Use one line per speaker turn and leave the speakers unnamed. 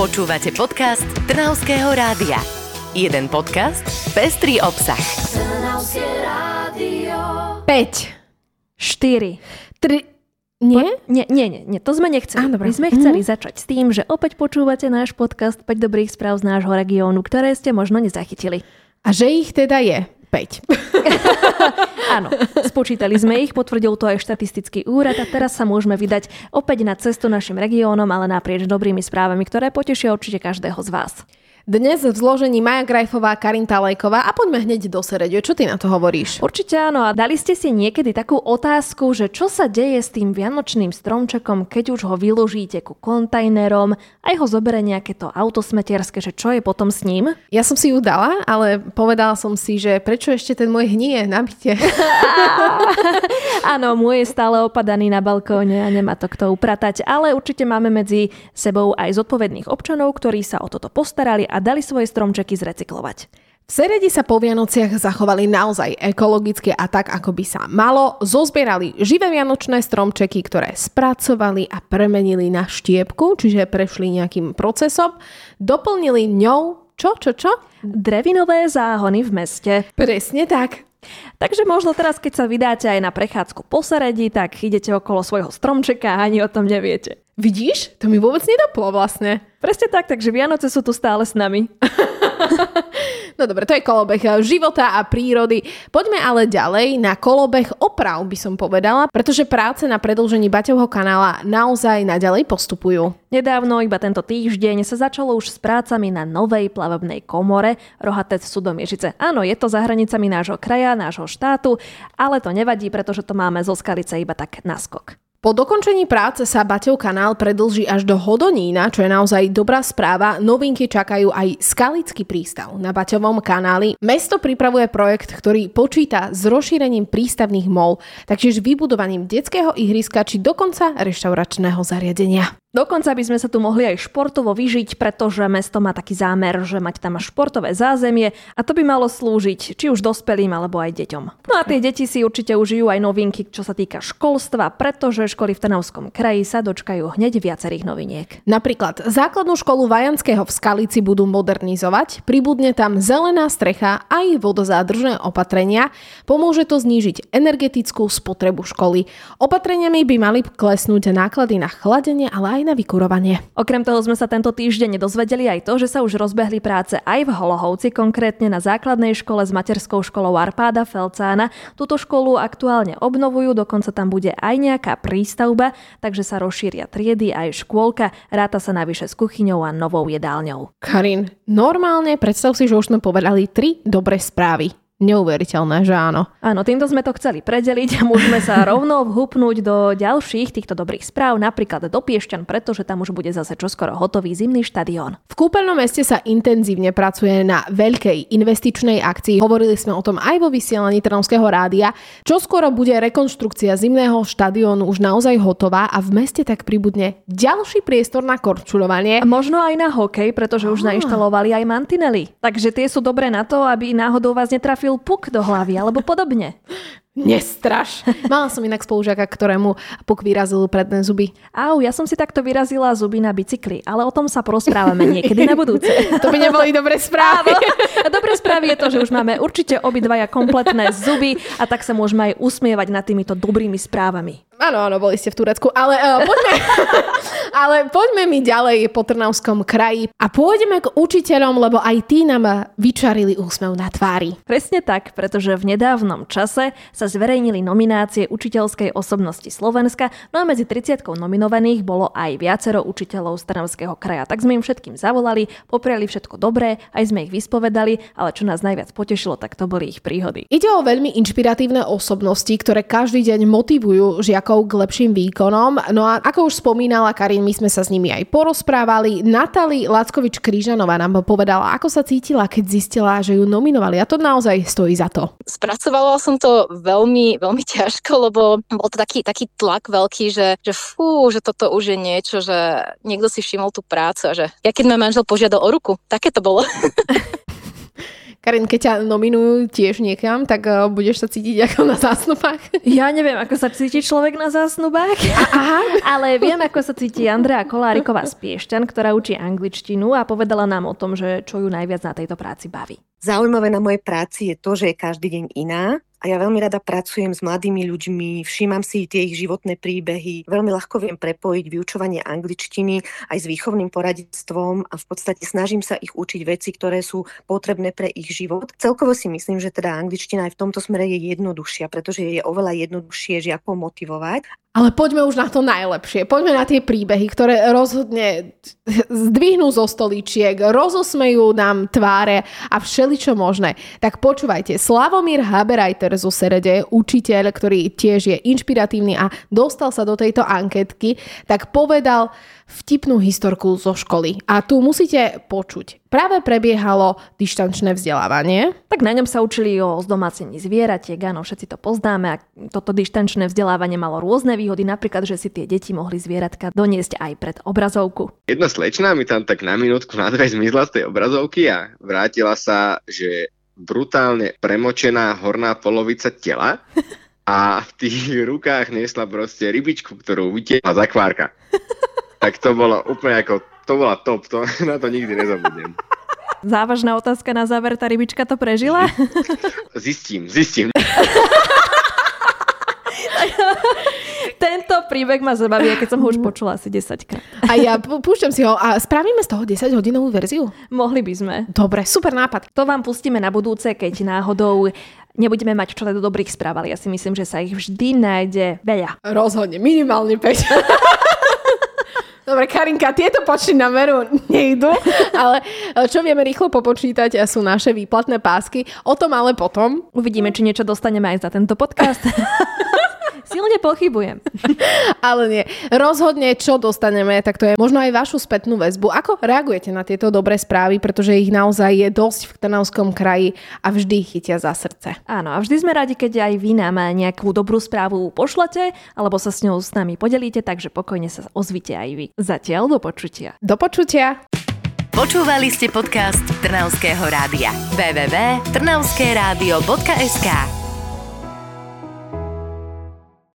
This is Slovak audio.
Počúvate podcast Trnavského rádia. Jeden podcast, pestrý obsah.
Trnavské rádio.
5, 4, 3... Nie? Nie, nie, nie, nie, to sme nechceli.
Á, dobre.
My sme chceli začať s tým, že opäť počúvate náš podcast 5 dobrých správ z nášho regiónu, ktoré ste možno nezachytili.
A že ich teda je 5.
Áno, spočítali sme ich, potvrdil to aj štatistický úrad a teraz sa môžeme vydať opäť na cestu našim regiónom, ale naprieč dobrými správami, ktoré potešia určite každého z vás.
Dnes v zložení Maja Grajfová, Karinta Lejková a poďme hneď do Seredio. Čo ty na to hovoríš?
Určite áno. A dali ste si niekedy takú otázku, že čo sa deje s tým vianočným stromčekom, keď už ho vyložíte ku kontajnerom, aj ho zoberie nejaké to autosmetierske, že čo je potom s ním?
Ja som si ju dala, ale povedala som si, že prečo ešte ten môj hnie na byte.
Áno, môj je stále opadaný na balkóne a nemá to kto upratať, ale určite máme medzi sebou aj zodpovedných občanov, ktorí sa o toto postarali a dali svoje stromčeky zrecyklovať.
V Seredi sa po Vianociach zachovali naozaj ekologicky a tak, ako by sa malo. Zozbierali živé vianočné stromčeky, ktoré spracovali a premenili na štiepku, čiže prešli nejakým procesom. Doplnili ňou čo, čo, čo?
Drevinové záhony v meste.
Presne tak.
Takže možno teraz, keď sa vydáte aj na prechádzku po Seredi, tak idete okolo svojho stromčeka a ani o tom neviete.
Vidíš? To mi vôbec nedoplo vlastne.
Presne tak, takže Vianoce sú tu stále s nami.
No dobre, to je kolobeh života a prírody. Poďme ale ďalej na kolobeh oprav, by som povedala, pretože práce na predlžení Baťovho kanála naozaj naďalej postupujú.
Nedávno, iba tento týždeň, sa začalo už s prácami na novej plavebnej komore Rohatec Sudomiežice. Áno, je to za hranicami nášho kraja, nášho štátu, ale to nevadí, pretože to máme zo Skalice iba tak naskok.
Po dokončení práce sa Baťov kanál predlží až do Hodonína, čo je naozaj dobrá správa. Novinky čakajú aj Skalický prístav na Baťovom kanáli. Mesto pripravuje projekt, ktorý počíta s rozšírením prístavných mol, taktiež vybudovaním detského ihriska či dokonca reštauračného zariadenia.
Dokonca by sme sa tu mohli aj športovo vyžiť, pretože mesto má taký zámer, že mať tam športové zázemie a to by malo slúžiť či už dospelým alebo aj deťom. No a tie deti si určite užijú aj novinky, čo sa týka školstva, pretože školy v Trnavskom kraji sa dočkajú hneď viacerých noviniek.
Napríklad základnú školu Vajanského v Skalici budú modernizovať, pribudne tam zelená strecha aj vodozádržné opatrenia, pomôže to znížiť energetickú spotrebu školy. Opatreniami by mali klesnúť náklady na chladenie, ale aj na vykurovanie.
Okrem toho sme sa tento týždeň dozvedeli aj to, že sa už rozbehli práce aj v Holohovci, konkrétne na základnej škole s materskou školou Arpáda Felcána. Túto školu aktuálne obnovujú, dokonca tam bude aj nejaká prístavba, takže sa rozšíria triedy aj škôlka, ráta sa navyše s kuchyňou a novou jedálňou.
Karin, normálne predstav si, že už sme povedali tri dobré správy. Neuveriteľné, že áno.
Áno, týmto sme to chceli predeliť a môžeme sa rovno vhupnúť do ďalších týchto dobrých správ, napríklad do Piešťan, pretože tam už bude zase čoskoro hotový zimný štadión.
V kúpeľnom meste sa intenzívne pracuje na veľkej investičnej akcii. Hovorili sme o tom aj vo vysielaní Trnavského rádia. Čo skoro bude rekonštrukcia zimného štadiónu už naozaj hotová a v meste tak pribudne ďalší priestor na korčulovanie.
A možno aj na hokej, pretože už nainštalovali aj mantinely. Takže tie sú dobré na to, aby náhodou vás netrafil puk do hlavy alebo podobne.
Nestraš. Mala som inak spolužiaka, ktorému puk vyrazil predné zuby.
Au, ja som si takto vyrazila zuby na bicykli, ale o tom sa porozprávame niekedy na budúce.
To by neboli dobré správy.
A dobré správy je to, že už máme určite obidvaja kompletné zuby a tak sa môžeme aj usmievať nad týmito dobrými správami.
Áno, áno, boli ste v Turecku, ale uh, poďme, ale poďme mi ďalej po Trnavskom kraji a pôjdeme k učiteľom, lebo aj tí nám vyčarili úsmev na tvári.
Presne tak, pretože v nedávnom čase sa zverejnili nominácie učiteľskej osobnosti Slovenska, no a medzi 30 nominovaných bolo aj viacero učiteľov z Trnavského kraja. Tak sme im všetkým zavolali, popriali všetko dobré, aj sme ich vyspovedali, ale čo nás najviac potešilo, tak to boli ich príhody.
Ide o veľmi inšpiratívne osobnosti, ktoré každý deň motivujú žiakov k lepším výkonom. No a ako už spomínala Karin, my sme sa s nimi aj porozprávali. Natali Lackovič Krížanová nám povedala, ako sa cítila, keď zistila, že ju nominovali. A to naozaj stojí za to.
Spracovala som to veľmi, veľmi ťažko, lebo bol to taký, taký tlak veľký, že, že fú, že toto už je niečo, že niekto si všimol tú prácu a že ja keď ma manžel požiadal o ruku, také to bolo.
Karin, keď ťa nominujú tiež niekam, tak uh, budeš sa cítiť ako na zásnubách?
Ja neviem, ako sa cíti človek na zásnubách,
Aha.
ale viem, ako sa cíti Andrea Koláriková z Piešťan, ktorá učí angličtinu a povedala nám o tom, že čo ju najviac na tejto práci baví.
Zaujímavé na mojej práci je to, že je každý deň iná a ja veľmi rada pracujem s mladými ľuďmi, všímam si tie ich životné príbehy, veľmi ľahko viem prepojiť vyučovanie angličtiny aj s výchovným poradenstvom a v podstate snažím sa ich učiť veci, ktoré sú potrebné pre ich život. Celkovo si myslím, že teda angličtina aj v tomto smere je jednoduchšia, pretože je oveľa jednoduchšie žiakov motivovať
ale poďme už na to najlepšie. Poďme na tie príbehy, ktoré rozhodne zdvihnú zo stoličiek, rozosmejú nám tváre a všeličo možné. Tak počúvajte, Slavomír Haberajter zo Serede, učiteľ, ktorý tiež je inšpiratívny a dostal sa do tejto anketky, tak povedal, vtipnú historku zo školy. A tu musíte počuť. Práve prebiehalo dištančné vzdelávanie.
Tak na ňom sa učili o zdomácení zvieratiek, áno, všetci to poznáme a toto dištančné vzdelávanie malo rôzne výhody, napríklad, že si tie deti mohli zvieratka doniesť aj pred obrazovku.
Jedna slečná mi tam tak na minútku na dve zmizla z tej obrazovky a vrátila sa, že brutálne premočená horná polovica tela a v tých rukách niesla proste rybičku, ktorú vytiahla z akvárka tak to bolo úplne ako, to bola top, to, na to nikdy nezabudnem.
Závažná otázka na záver, tá rybička to prežila?
Zistím, zistím.
Tento príbeh ma zabaví, keď som ho už počula asi 10 krát.
A ja púšťam si ho a spravíme z toho 10 hodinovú verziu?
Mohli by sme.
Dobre, super nápad.
To vám pustíme na budúce, keď náhodou nebudeme mať čo do dobrých správ, ale ja si myslím, že sa ich vždy nájde veľa.
Rozhodne, minimálne 5. Dobre, Karinka, tieto počty na veru nejdu, ale čo vieme rýchlo popočítať sú naše výplatné pásky. O tom ale potom.
Uvidíme, či niečo dostaneme aj za tento podcast. Silne pochybujem.
Ale nie. Rozhodne, čo dostaneme, tak to je možno aj vašu spätnú väzbu. Ako reagujete na tieto dobré správy, pretože ich naozaj je dosť v Trnavskom kraji a vždy chytia za srdce.
Áno, a vždy sme radi, keď aj vy nám nejakú dobrú správu pošlete, alebo sa s ňou s nami podelíte, takže pokojne sa ozvite aj vy. Zatiaľ do počutia.
Do počutia.
Počúvali ste podcast Trnavského rádia. www.trnavskeradio.sk